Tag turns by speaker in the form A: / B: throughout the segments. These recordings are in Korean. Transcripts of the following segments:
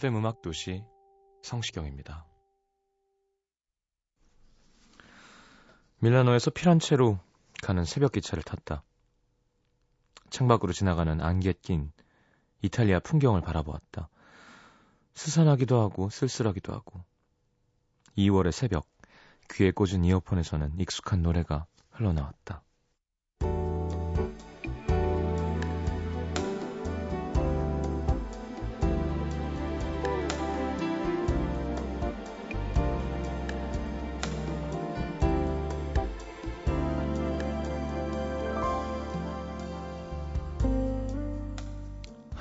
A: FM 음악 도시 성시경입니다. 밀라노에서 피란체로 가는 새벽 기차를 탔다. 창밖으로 지나가는 안개 낀 이탈리아 풍경을 바라보았다. 스산하기도 하고 쓸쓸하기도 하고 2월의 새벽 귀에 꽂은 이어폰에서는 익숙한 노래가 흘러나왔다.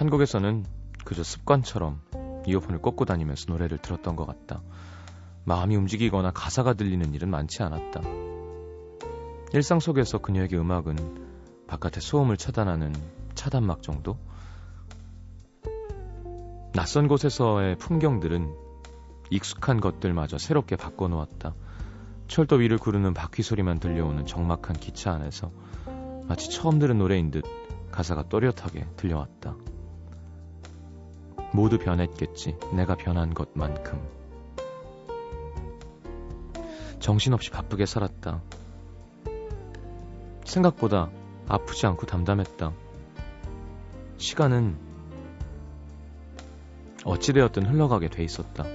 A: 한국에서는 그저 습관처럼 이어폰을 꽂고 다니면서 노래를 들었던 것 같다. 마음이 움직이거나 가사가 들리는 일은 많지 않았다. 일상 속에서 그녀에게 음악은 바깥의 소음을 차단하는 차단막 정도? 낯선 곳에서의 풍경들은 익숙한 것들마저 새롭게 바꿔놓았다. 철도 위를 구르는 바퀴 소리만 들려오는 적막한 기차 안에서 마치 처음 들은 노래인 듯 가사가 또렷하게 들려왔다. 모두 변했겠지. 내가 변한 것만큼. 정신없이 바쁘게 살았다. 생각보다 아프지 않고 담담했다. 시간은 어찌되었든 흘러가게 돼 있었다.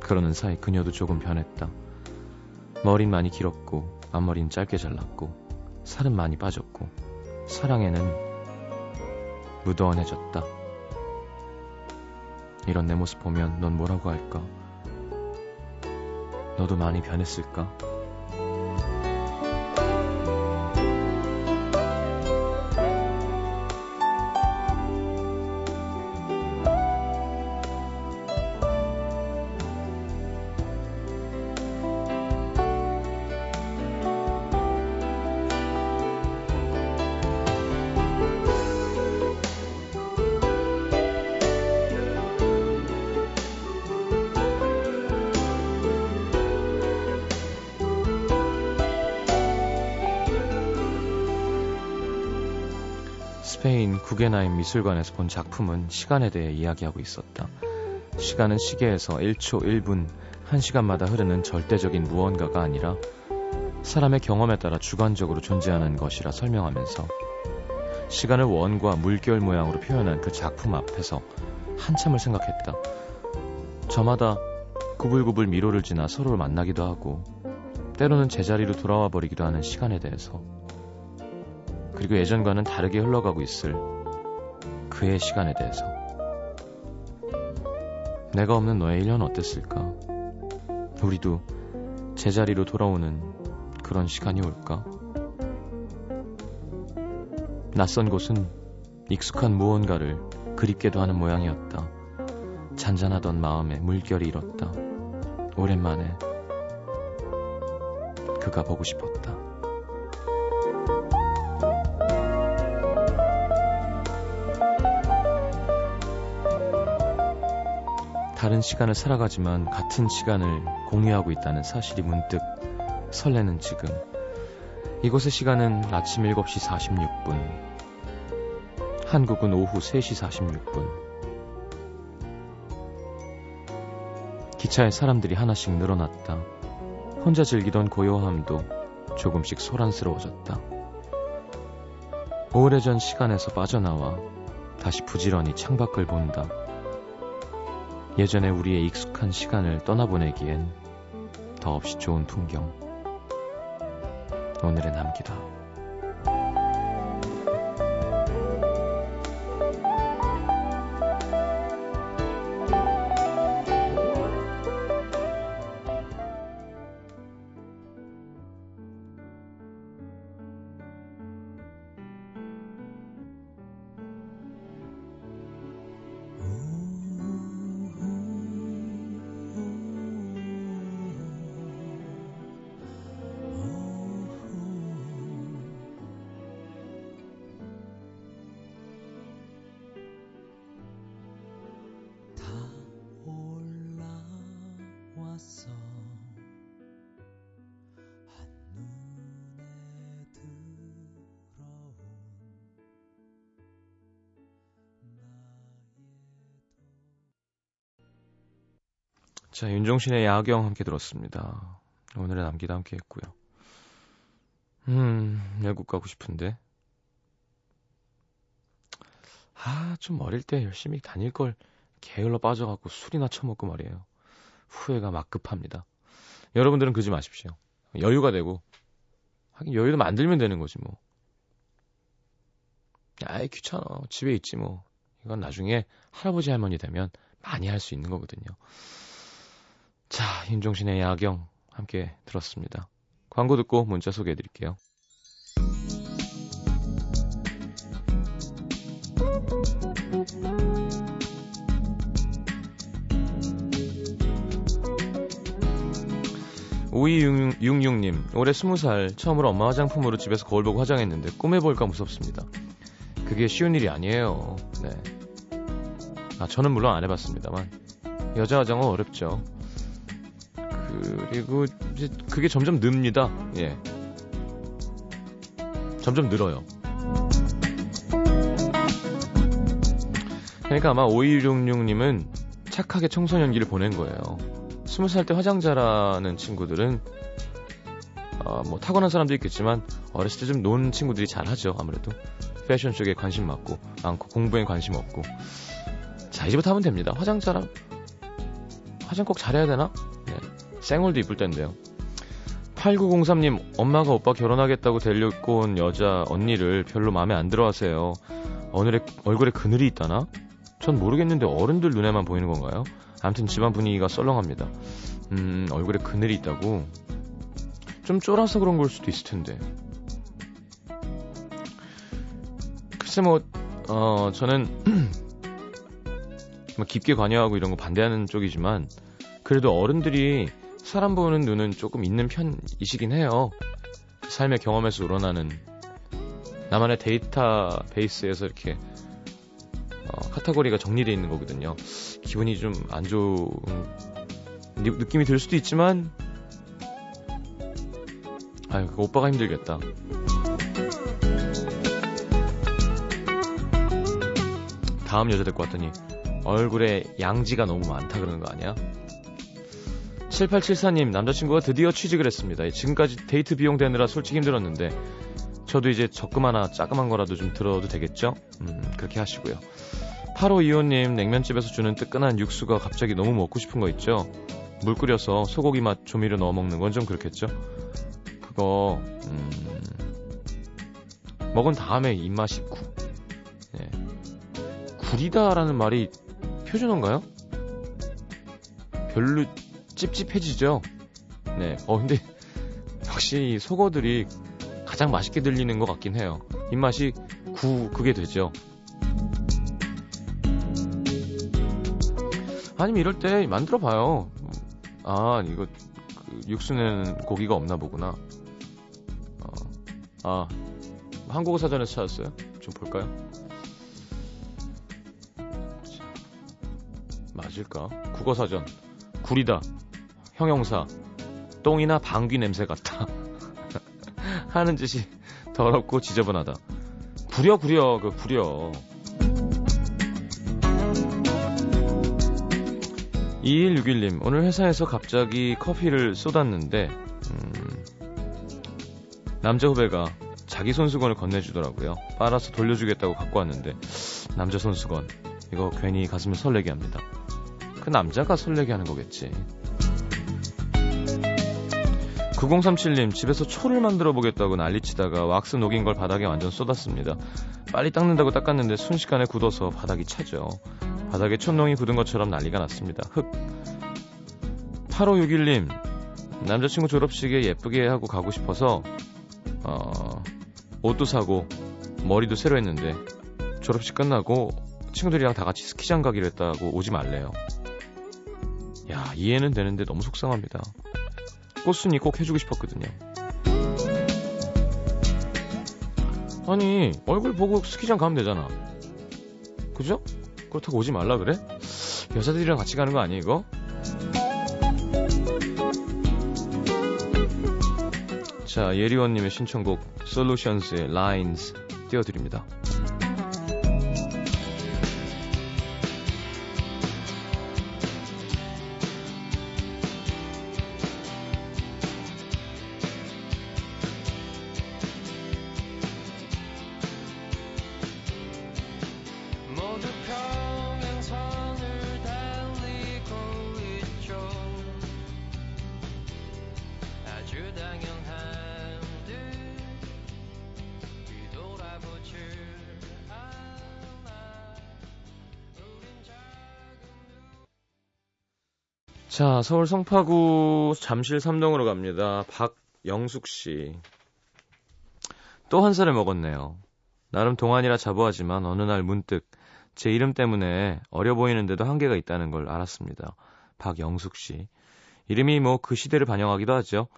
A: 그러는 사이 그녀도 조금 변했다. 머린 많이 길었고, 앞머리는 짧게 잘랐고, 살은 많이 빠졌고, 사랑에는 무던해졌다. 이런 내 모습 보면 넌 뭐라고 할까? 너도 많이 변했을까? 스페인 구게나임 미술관에서 본 작품은 시간에 대해 이야기하고 있었다. 시간은 시계에서 1초 1분 1시간마다 흐르는 절대적인 무언가가 아니라 사람의 경험에 따라 주관적으로 존재하는 것이라 설명하면서 시간을 원과 물결 모양으로 표현한 그 작품 앞에서 한참을 생각했다. 저마다 구불구불 미로를 지나 서로를 만나기도 하고 때로는 제자리로 돌아와 버리기도 하는 시간에 대해서 그리고 예전과는 다르게 흘러가고 있을 그의 시간에 대해서 내가 없는 너의 1년 어땠을까? 우리도 제자리로 돌아오는 그런 시간이 올까? 낯선 곳은 익숙한 무언가를 그립게도 하는 모양이었다. 잔잔하던 마음에 물결이 일었다. 오랜만에 그가 보고 싶었다. 다른 시간을 살아가지만 같은 시간을 공유하고 있다는 사실이 문득 설레는 지금. 이곳의 시간은 아침 7시 46분. 한국은 오후 3시 46분. 기차에 사람들이 하나씩 늘어났다. 혼자 즐기던 고요함도 조금씩 소란스러워졌다. 오래전 시간에서 빠져나와 다시 부지런히 창밖을 본다. 예전에 우리의 익숙한 시간을 떠나보내기엔 더없이 좋은 풍경. 오늘의 남기다. 자, 윤종신의 야경 함께 들었습니다. 오늘의 남기도 함께 했고요. 음, 외국 가고 싶은데. 아, 좀 어릴 때 열심히 다닐 걸 게을러 빠져갖고 술이나 처먹고 말이에요. 후회가 막 급합니다. 여러분들은 그러지 마십시오. 여유가 되고, 하긴 여유도 만들면 되는 거지 뭐. 아이, 귀찮아. 집에 있지 뭐. 이건 나중에 할아버지 할머니 되면 많이 할 수 있는 거거든요. 자, 윤종신의 야경 함께 들었습니다. 광고 듣고 문자 소개해 드릴게요. 오이육육님 올해 스무 살 처음으로 엄마 화장품으로 집에서 거울 보고 화장했는데 꿈에 볼까 무섭습니다. 그게 쉬운 일이 아니에요. 네. 아 저는 물론 안 해봤습니다만 여자 화장은 어렵죠. 그리고 이제 그게 점점 늡니다. 예. 점점 늘어요. 그러니까 아마 5266님은 착하게 청소년기를 보낸 거예요. 20살 때 화장 잘하는 친구들은 어, 뭐 타고난 사람도 있겠지만 어렸을 때 좀 노는 친구들이 잘하죠. 아무래도 패션 쪽에 관심 많고 많고 공부에 관심 없고 자 이제부터 하면 됩니다. 화장 잘함 화장 꼭 잘해야 되나? 생얼도 이쁠 텐데요. 8903님, 엄마가 오빠 결혼하겠다고 데리고 온 여자 언니를 별로 마음에 안 들어 하세요. 오늘의 얼굴에 그늘이 있다나? 전 모르겠는데 어른들 눈에만 보이는 건가요? 아무튼 집안 분위기가 썰렁합니다. 음, 얼굴에 그늘이 있다고? 좀 쫄아서 그런 걸 수도 있을 텐데. 글쎄 뭐, 어, 저는 뭐 깊게 관여하고 이런 거 반대하는 쪽이지만, 그래도 어른들이 사람 보는 눈은 조금 있는 편이시긴 해요. 삶의 경험에서 우러나는 나만의 데이터 베이스에서 이렇게 어, 카테고리가 정리되어 있는 거거든요. 기분이 좀 안 좋은 느낌이 들 수도 있지만 아유, 그 오빠가 힘들겠다. 다음 여자 데리고 왔더니 얼굴에 양지가 너무 많다 그러는 거 아니야? 7874님, 남자친구가 드디어 취직을 했습니다. 지금까지 데이트 비용 되느라 솔직히 힘들었는데, 저도 이제 적금 하나 자그만 거라도 좀 들어도 되겠죠? 음, 그렇게 하시고요. 8525님, 냉면집에서 주는 뜨끈한 육수가 갑자기 너무 먹고 싶은 거 있죠? 물 끓여서 소고기 맛 조미료 넣어 먹는 건 좀 그렇겠죠? 그거, 음, 먹은 다음에 입맛이 구, 네. 구리다라는 말이 표준어인가요? 별로 찝찝해지죠. 네. 어, 근데 역시 속어들이 가장 맛있게 들리는 것 같긴 해요. 입맛이 구, 그게 되죠. 아니면 이럴 때 만들어 봐요. 아, 이거 그 육수는 고기가 없나 보구나. 어, 아, 한국어 사전에서 찾았어요? 좀 볼까요? 맞을까? 국어 사전. 구리다. 형용사. 똥이나 방귀 냄새 같다. 하는 짓이 더럽고 지저분하다. 구려 구려 그 구려. 2161님 오늘 회사에서 갑자기 커피를 쏟았는데 음, 남자 후배가 자기 손수건을 건네주더라고요. 빨아서 돌려주겠다고 갖고 왔는데 남자 손수건. 이거 괜히 가슴을 설레게 합니다. 그 남자가 설레게 하는 거겠지 9037님, 집에서 초를 만들어 보겠다고 난리치다가 왁스 녹인 걸 바닥에 완전 쏟았습니다. 빨리 닦는다고 닦았는데 순식간에 굳어서 바닥이 차죠. 바닥에 촛농이 굳은 것처럼 난리가 났습니다. 흑. 8561님, 남자친구 졸업식에 예쁘게 하고 가고 싶어서, 어, 옷도 사고, 머리도 새로 했는데, 졸업식 끝나고 친구들이랑 다 같이 스키장 가기로 했다고 오지 말래요. 야, 이해는 되는데 너무 속상합니다. 꽃순이 꼭 해주고 싶었거든요. 아니, 얼굴 보고 스키장 가면 되잖아. 그죠? 그렇다고 오지 말라 그래? 여자들이랑 같이 가는 거 아니에요, 이거? 자, 예리원님의 신청곡 솔루션스의 Lines 띄워드립니다. 자, 서울 성파구 잠실 삼동으로 갑니다. 박영숙 씨. 또 한 살을 먹었네요. 나름 동안이라 자부하지만 어느 날 문득 제 이름 때문에 어려 보이는데도 한계가 있다는 걸 알았습니다. 박영숙 씨. 이름이 뭐 그 시대를 반영하기도 하죠.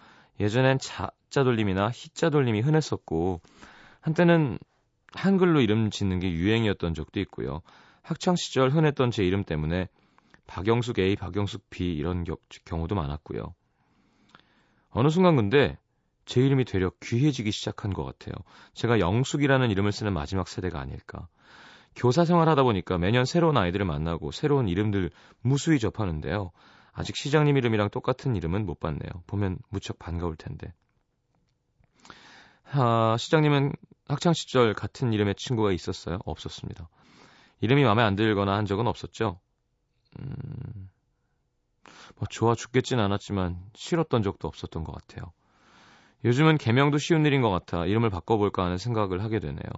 A: 예전엔 자자 돌림이나 희자 돌림이 흔했었고 한때는 한글로 이름 짓는 게 유행이었던 적도 있고요. 학창 시절 흔했던 제 이름 때문에 박영숙 A, 박영숙 B 이런 경우도 많았고요. 어느 순간 근데 제 이름이 되려 귀해지기 시작한 것 같아요. 제가 영숙이라는 이름을 쓰는 마지막 세대가 아닐까. 교사 생활하다 보니까 매년 새로운 아이들을 만나고 새로운 이름들 무수히 접하는데요. 아직 시장님 이름이랑 똑같은 이름은 못 봤네요. 보면 무척 반가울 텐데. 아, 시장님은 학창 시절 같은 이름의 친구가 있었어요? 없었습니다. 이름이 마음에 안 들거나 한 적은 없었죠. 음, 뭐 좋아 죽겠진 않았지만 싫었던 적도 없었던 것 같아요. 요즘은 개명도 쉬운 일인 것 같아 이름을 바꿔볼까 하는 생각을 하게 되네요.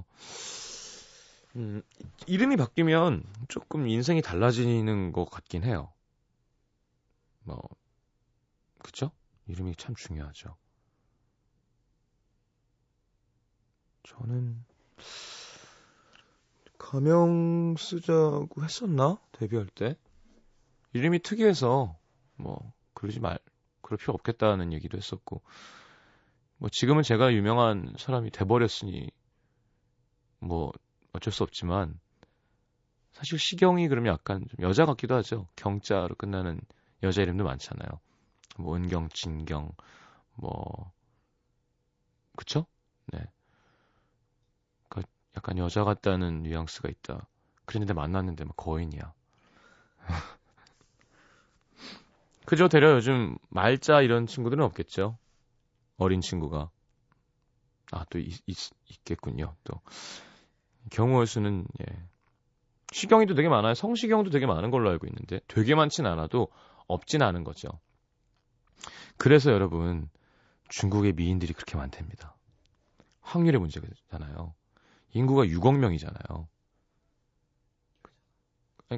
A: 음, 이름이 바뀌면 조금 인생이 달라지는 것 같긴 해요. 뭐, 그쵸? 이름이 참 중요하죠. 저는 가명 쓰자고 했었나? 데뷔할 때? 이름이 특이해서 뭐 그러지 말 그럴 필요 없겠다는 얘기도 했었고 뭐 지금은 제가 유명한 사람이 돼버렸으니 뭐 어쩔 수 없지만 사실 시경이 그러면 약간 좀 여자 같기도 하죠. 경자로 끝나는 여자 이름도 많잖아요. 뭐 은경, 진경, 뭐 그쵸? 네. 그 약간 여자 같다는 뉘앙스가 있다. 그랬는데 만났는데 막 거인이야. 그저 되려 요즘 말자 이런 친구들은 없겠죠. 어린 친구가. 아, 또 있, 있, 있겠군요. 또. 경우의 수는, 예. 시경이도 되게 많아요. 성시경도 되게 많은 걸로 알고 있는데, 되게 많진 않아도 없진 않은 거죠. 그래서 여러분, 중국의 미인들이 그렇게 많답니다. 확률의 문제잖아요. 인구가 6억 명이잖아요.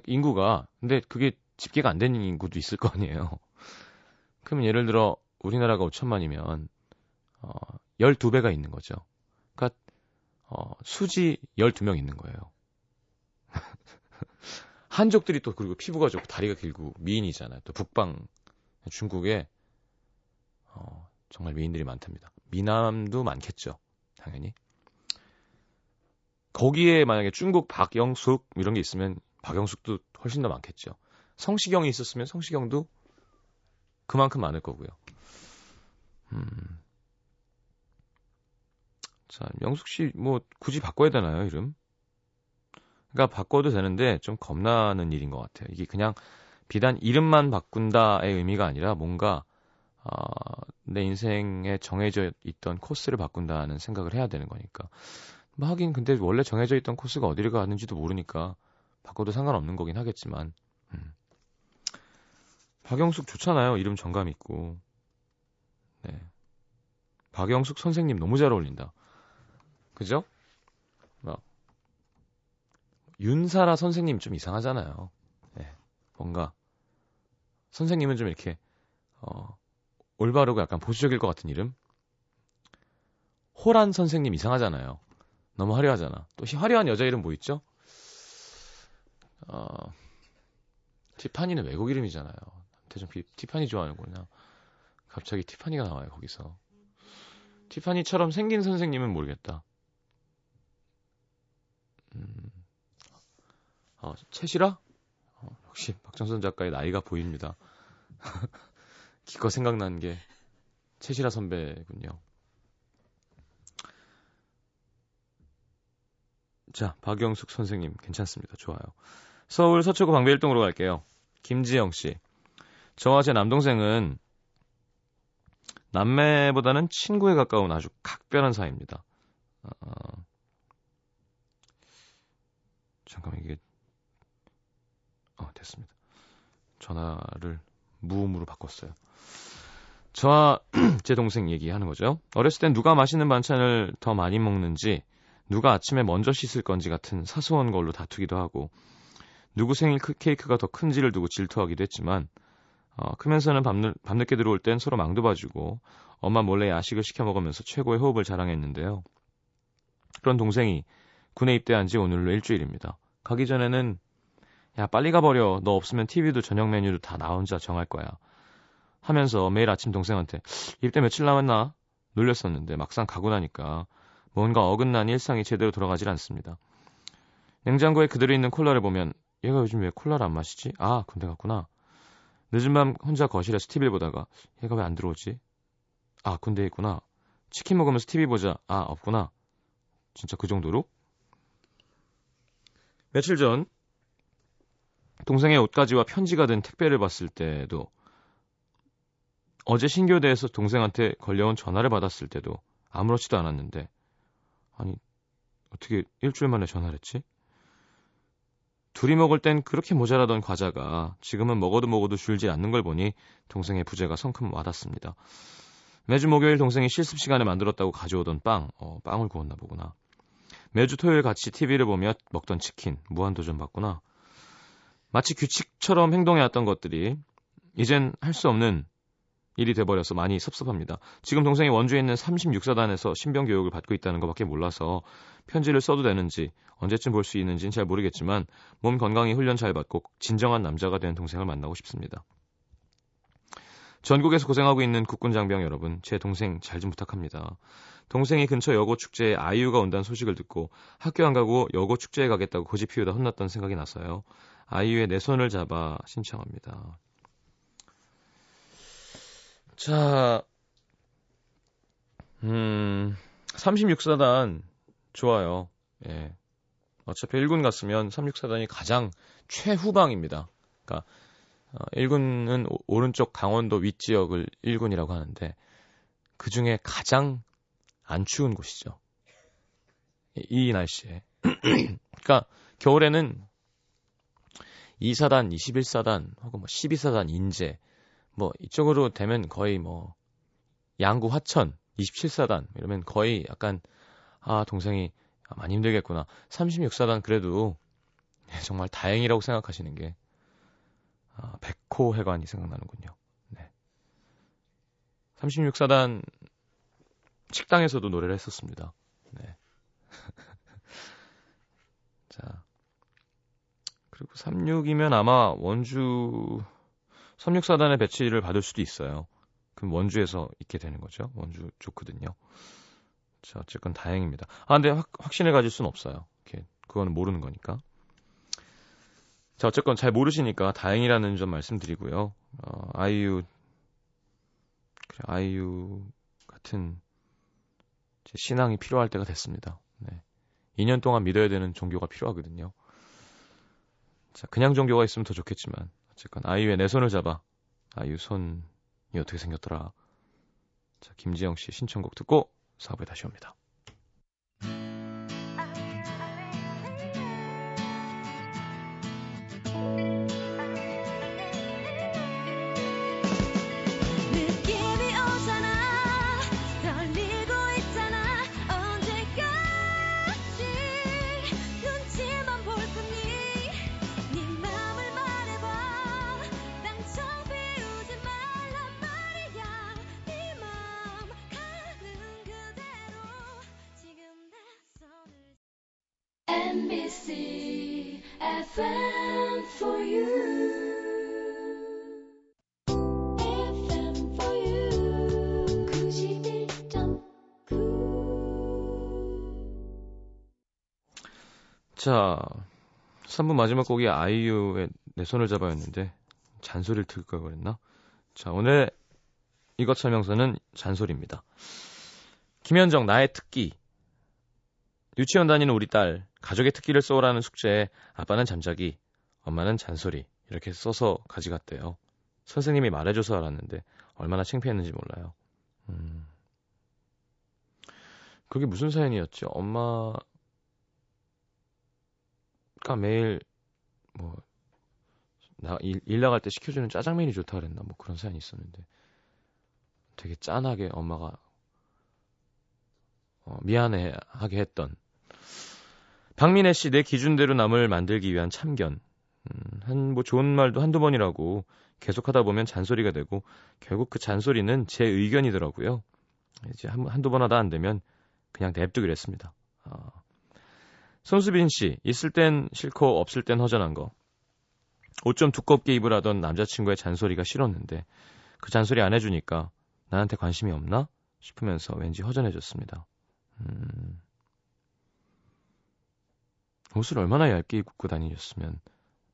A: 인구가, 근데 그게 집계가 안 되는 인구도 있을 거 아니에요. 그러면 예를 들어 우리나라가 5천만이면 어 12배가 있는 거죠. 그러니까 어 수지 12명 있는 거예요. 한족들이 또 그리고 피부가 좋고 다리가 길고 미인이잖아요. 또 북방 중국에 어 정말 미인들이 많답니다. 미남도 많겠죠. 당연히. 거기에 만약에 중국 박영숙 이런 게 있으면 박영숙도 훨씬 더 많겠죠. 성시경이 있었으면 성시경도 그만큼 많을 거고요. 음. 자, 명숙 씨, 뭐, 굳이 바꿔야 되나요, 이름? 그러니까 바꿔도 되는데 좀 겁나는 일인 것 같아요. 이게 그냥 비단 이름만 바꾼다의 의미가 아니라 뭔가, 어, 내 인생에 정해져 있던 코스를 바꾼다는 생각을 해야 되는 거니까. 뭐 하긴 근데 원래 정해져 있던 코스가 어디를 가는지도 모르니까 바꿔도 상관없는 거긴 하겠지만, 음. 박영숙 좋잖아요. 이름 정감 있고. 네. 박영숙 선생님 너무 잘 어울린다. 그죠? 막 윤사라 선생님 좀 이상하잖아요. 네. 뭔가 선생님은 좀 이렇게 어 올바르고 약간 보수적일 것 같은 이름. 호란 선생님 이상하잖아요. 너무 화려하잖아. 또 화려한 여자 이름 뭐 있죠? 어 티파니는 외국 이름이잖아요. 대전 티파니 좋아하는구나. 갑자기 티파니가 나와요, 거기서. 티파니처럼 생긴 선생님은 모르겠다. 음, 어, 채시라? 어, 역시 박정선 작가의 나이가 보입니다. 기껏 생각난 게 채시라 선배군요. 자, 박영숙 선생님 괜찮습니다. 좋아요. 서울 서초구 방배일동으로 갈게요. 김지영 씨. 저와 제 남동생은 남매보다는 친구에 가까운 아주 각별한 사이입니다. 어... 잠깐만 이게 어 됐습니다. 전화를 무음으로 바꿨어요. 저와 제 동생 얘기하는 거죠. 어렸을 땐 누가 맛있는 반찬을 더 많이 먹는지, 누가 아침에 먼저 씻을 건지 같은 사소한 걸로 다투기도 하고, 누구 생일 케이크가 더 큰지를 두고 질투하기도 했지만, 어, 크면서는 밤늦, 밤늦게 들어올 땐 서로 망도 봐주고 엄마 몰래 야식을 시켜 먹으면서 최고의 호흡을 자랑했는데요. 그런 동생이 군에 입대한 지 오늘로 일주일입니다. 가기 전에는 야 빨리 가버려 너 없으면 TV도 저녁 메뉴도 다 나 혼자 정할 거야 하면서 매일 아침 동생한테 입대 며칠 남았나 놀렸었는데 막상 가고 나니까 뭔가 어긋난 일상이 제대로 돌아가질 않습니다. 냉장고에 그대로 있는 콜라를 보면 얘가 요즘 왜 콜라를 안 마시지? 아 군대 갔구나. 늦은 밤 혼자 거실에서 TV를 보다가 얘가 왜 안 들어오지? 아 군대에 있구나. 치킨 먹으면서 TV 보자. 아 없구나. 진짜 그 정도로? 며칠 전 동생의 옷가지와 편지가 든 택배를 봤을 때도 어제 신교대에서 동생한테 걸려온 전화를 받았을 때도 아무렇지도 않았는데 아니 어떻게 일주일 만에 전화를 했지? 둘이 먹을 땐 그렇게 모자라던 과자가 지금은 먹어도 먹어도 줄지 않는 걸 보니 동생의 부재가 성큼 와닿습니다. 매주 목요일 동생이 실습 시간에 만들었다고 가져오던 빵, 어, 빵을 구웠나 보구나. 매주 토요일 같이 TV를 보며 먹던 치킨, 무한도전 봤구나. 마치 규칙처럼 행동해왔던 것들이 이젠 할 수 없는 일이 돼버려서 많이 섭섭합니다. 지금 동생이 원주에 있는 36사단에서 신병 교육을 받고 있다는 것밖에 몰라서 편지를 써도 되는지 언제쯤 볼 수 있는지는 잘 모르겠지만 몸 건강히 훈련 잘 받고 진정한 남자가 된 동생을 만나고 싶습니다. 전국에서 고생하고 있는 국군 장병 여러분, 제 동생 잘 좀 부탁합니다. 동생이 근처 여고 축제에 아이유가 온다는 소식을 듣고 학교 안 가고 여고 축제에 가겠다고 고집 피우다 혼났던 생각이 나서요. 아이유의 내 손을 잡아 신청합니다. 자, 음, 36사단 좋아요. 예. 어차피 1군 갔으면 36사단이 가장 최후방입니다. 그러니까 어, 1군은 오른쪽 강원도 윗지역을 1군이라고 하는데 그 중에 가장 안 추운 곳이죠. 이, 이 날씨에. 그러니까 겨울에는 2사단, 21사단 혹은 뭐 12사단 인제 뭐 이쪽으로 되면 거의 뭐 양구 화천 27사단 이러면 거의 약간 아 동생이 많이 힘들겠구나 36사단 그래도 정말 다행이라고 생각하시는 게 아, 백호 해관이 생각나는군요. 네. 36사단 식당에서도 노래를 했었습니다. 네. 자. 그리고 36이면 아마 원주 36사단의 배치를 받을 수도 있어요. 그럼 원주에서 있게 되는 거죠. 원주 좋거든요. 자, 어쨌건 다행입니다. 아, 근데 확, 확신을 가질 수는 없어요. 이렇게, 그거는 모르는 거니까. 자, 어쨌건 잘 모르시니까 다행이라는 점 말씀드리고요. 어, 아이유, 그래, 아이유 같은 신앙이 필요할 때가 됐습니다. 네. 2년 동안 믿어야 되는 종교가 필요하거든요. 자, 그냥 종교가 있으면 더 좋겠지만, 어쨌건 아이유의 내 손을 잡아. 아이유 손이 어떻게 생겼더라. 자, 김지영 씨 신청곡 듣고 사업에 다시 옵니다. NBC FM for you. FM for you. 91.9. 자, 3부 마지막 곡이 아이유의 내 손을 잡아였는데 잔소리를 들을 걸 그랬나? 자, 오늘 이것 설명서는 잔소리입니다. 김현정 나의 특기 유치원 다니는 우리 딸, 가족의 특기를 써오라는 숙제에 아빠는 잠자기, 엄마는 잔소리, 이렇게 써서 가져갔대요. 선생님이 말해줘서 알았는데, 얼마나 창피했는지 몰라요. 음. 그게 무슨 사연이었죠? 엄마가 매일, 뭐, 나, 일, 일 나갈 때 시켜주는 짜장면이 좋다 그랬나? 뭐 그런 사연이 있었는데, 되게 짠하게 엄마가 어, 미안해 하게 했던 박민혜 씨, 내 기준대로 남을 만들기 위한 참견. 음, 한, 뭐 좋은 말도 한두 번이라고 계속 하다 보면 잔소리가 되고 결국 그 잔소리는 제 의견이더라고요. 이제 한, 한두 번 하다 안 되면 그냥 냅두기로 했습니다. 어. 손수빈 씨, 있을 땐 싫고 없을 땐 허전한 거. 옷 좀 두껍게 입으라던 남자친구의 잔소리가 싫었는데 그 잔소리 안 해주니까 나한테 관심이 없나 싶으면서 왠지 허전해졌습니다. 음... 옷을 얼마나 얇게 입고 다니셨으면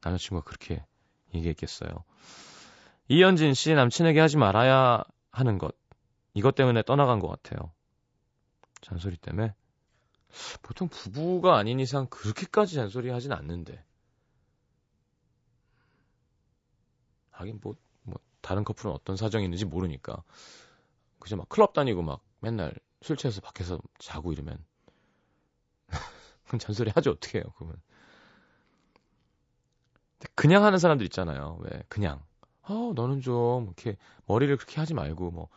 A: 남자친구가 그렇게 얘기했겠어요. 이현진 씨 남친에게 하지 말아야 하는 것. 이것 때문에 떠나간 것 같아요. 잔소리 때문에. 보통 부부가 아닌 이상 그렇게까지 잔소리 하진 않는데. 하긴 뭐, 뭐, 다른 커플은 어떤 사정이 있는지 모르니까. 그저 막 클럽 다니고 막 맨날 술 취해서 밖에서 자고 이러면. 그럼 잔소리 하죠, 어떻게 해요, 그러면. 그냥 하는 사람들 있잖아요. 왜, 그냥. 어, 너는 좀, 이렇게, 머리를 그렇게 하지 말고, 뭐,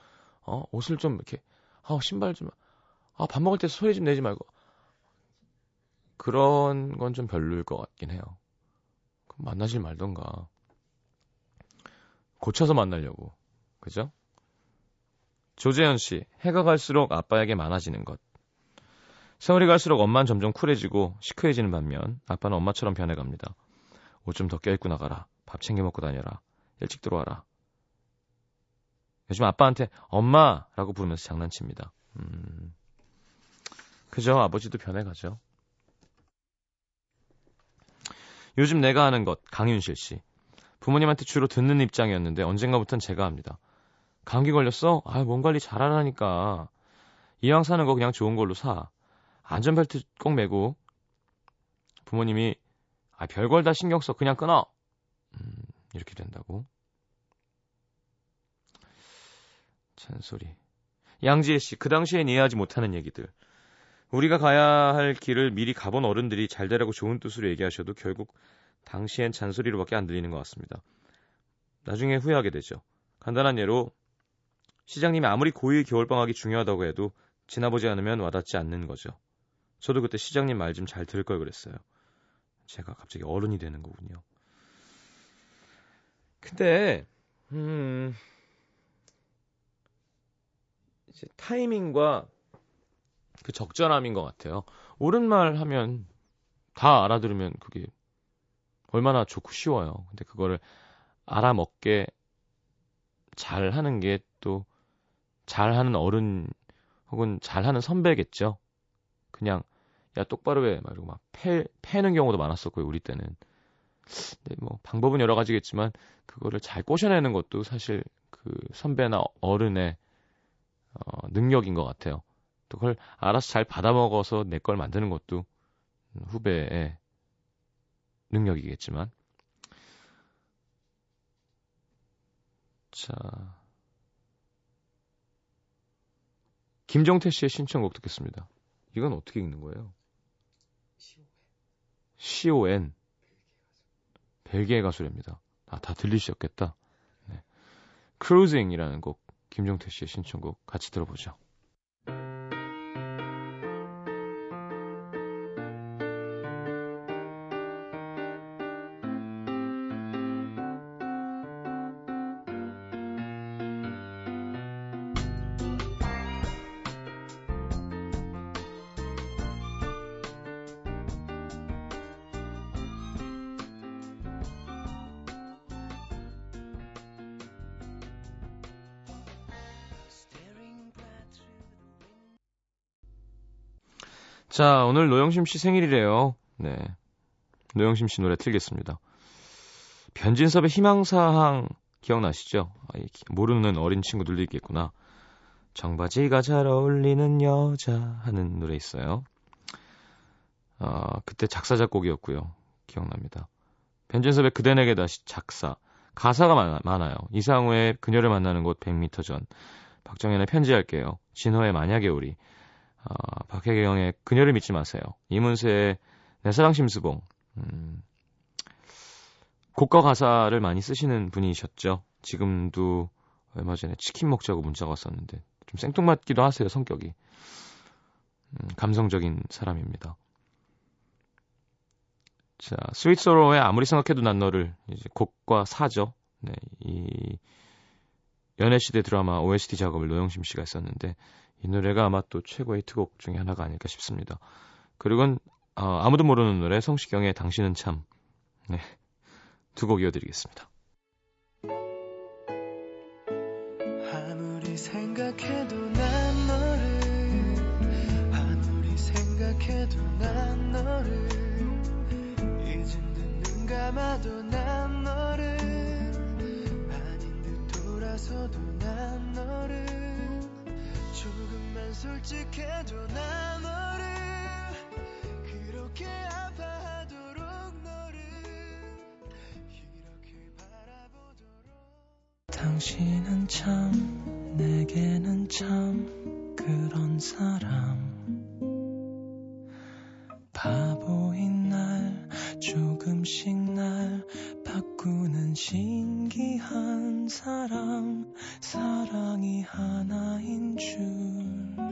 A: 어, 옷을 좀 이렇게, 아, 신발 좀, 아, 밥 먹을 때 소리 좀 내지 말고. 그런 건 좀 별로일 것 같긴 해요. 그럼 만나질 말던가. 고쳐서 만나려고. 그죠? 조재현 씨, 해가 갈수록 아빠에게 많아지는 것. 세월이 갈수록 엄마는 점점 쿨해지고 시크해지는 반면 아빠는 엄마처럼 변해갑니다. 옷 좀 더 껴입고 나가라. 밥 챙겨 먹고 다녀라. 일찍 들어와라. 요즘 아빠한테 엄마라고 부르면서 장난칩니다. 음. 그죠? 아버지도 변해가죠. 요즘 내가 하는 것, 강윤실 씨. 부모님한테 주로 듣는 입장이었는데 언젠가부턴 제가 합니다. 감기 걸렸어? 아, 몸 관리 잘하라니까. 이왕 사는 거 그냥 좋은 걸로 사. 안전벨트 꼭 매고. 부모님이 아, 별걸 다 신경 써. 그냥 끊어. 음, 이렇게 된다고. 잔소리. 양지혜 씨, 그 당시엔 이해하지 못하는 얘기들. 우리가 가야 할 길을 미리 가본 어른들이 잘 되라고 좋은 뜻으로 얘기하셔도 결국 당시엔 잔소리로밖에 안 들리는 것 같습니다. 나중에 후회하게 되죠. 간단한 예로 시장님이 아무리 고일 겨울방학이 중요하다고 해도 지나보지 않으면 와닿지 않는 거죠. 저도 그때 시장님 말 좀 잘 들을 걸 그랬어요. 제가 갑자기 어른이 되는 거군요. 근데 음 이제 타이밍과 그 적절함인 것 같아요. 옳은 말 하면 다 알아들으면 그게 얼마나 좋고 쉬워요. 근데 그거를 알아먹게 잘 하는 게 또 잘하는 어른 혹은 잘하는 선배겠죠. 그냥 야 똑바로 해 말고 막 패, 패는 경우도 많았었고요 우리 때는. 근데 뭐 방법은 여러 가지겠지만 그거를 잘 꼬셔내는 것도 사실 그 선배나 어른의 어, 능력인 것 같아요. 또 그걸 알아서 잘 받아먹어서 내 걸 만드는 것도 후배의 능력이겠지만. 자. 김정태 씨의 신청곡 듣겠습니다. 이건 어떻게 읽는 거예요? C-O-N. 벨기에 가수랍니다. 아, 다 들리셨겠다. 네. 크루징이라는 곡, 김정태 씨의 신청곡 같이 들어보죠. 자, 오늘 노영심 씨 생일이래요. 네. 노영심 씨 노래 틀겠습니다. 변진섭의 희망사항 기억나시죠? 아, 모르는 어린 친구들도 있겠구나. 정바지가 잘 어울리는 여자 하는 노래 있어요. 아, 그때 작사 작곡이었고요. 기억납니다. 변진섭의 그대 내게 다시 작사. 가사가 많아, 많아요. 이상우의 그녀를 만나는 곳 100m 전. 박정현의 편지할게요. 진호의 만약에 우리. 어, 박혜경의 그녀를 믿지 마세요. 이문세의 내 사랑 심수봉. 음, 곡과 가사를 많이 쓰시는 분이셨죠. 지금도 얼마 전에 치킨 먹자고 문자가 왔었는데 좀 생뚱맞기도 하세요, 성격이. 음, 감성적인 사람입니다. 자, 스윗소로우의 아무리 생각해도 난 너를 이제 곡과 사죠. 네, 이 연애 시대 드라마 OST 작업을 노영심 씨가 했었는데 이 노래가 아마 또 최고의 히트곡 중에 하나가 아닐까 싶습니다. 그리고 어, 아무도 모르는 노래 성시경의 당신은 참 네, 두 곡 이어드리겠습니다. 아무리 생각해도 난 너를 아무리 생각해도 난 너를 이젠 눈 감아도 난 너를 아닌 듯 돌아서도 난 너를 조금만 솔직해도 난 너를 그렇게 아파하도록 너를 이렇게 바라보도록 당신은 참 내게는 참 그런 사람. 바보인 날 조금씩 날 바꾸는 신기한 사람 사랑이 하나인 줄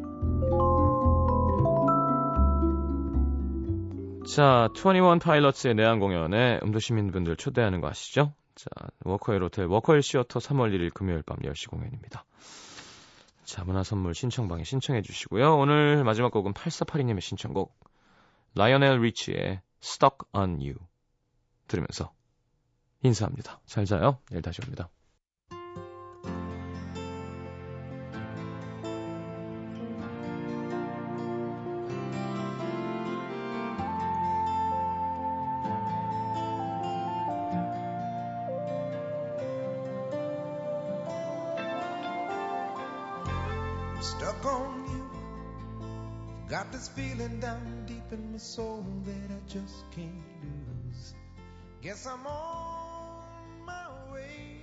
A: 자, 21 파일럿의 내한 공연에 음도 시민분들 초대하는 거 아시죠? 자, 워커힐 호텔 워커힐 시어터 3월 1일 금요일 밤 10시 공연입니다. 자, 문화 선물 신청방에 신청해 주시고요. 오늘 마지막 곡은 8482님의 신청곡 라이오넬 리치의 Stuck on You 들으면서 인사합니다. 잘 자요. 내일 다시 옵니다. feeling down deep in my soul that I just can't lose. Guess I'm on my way.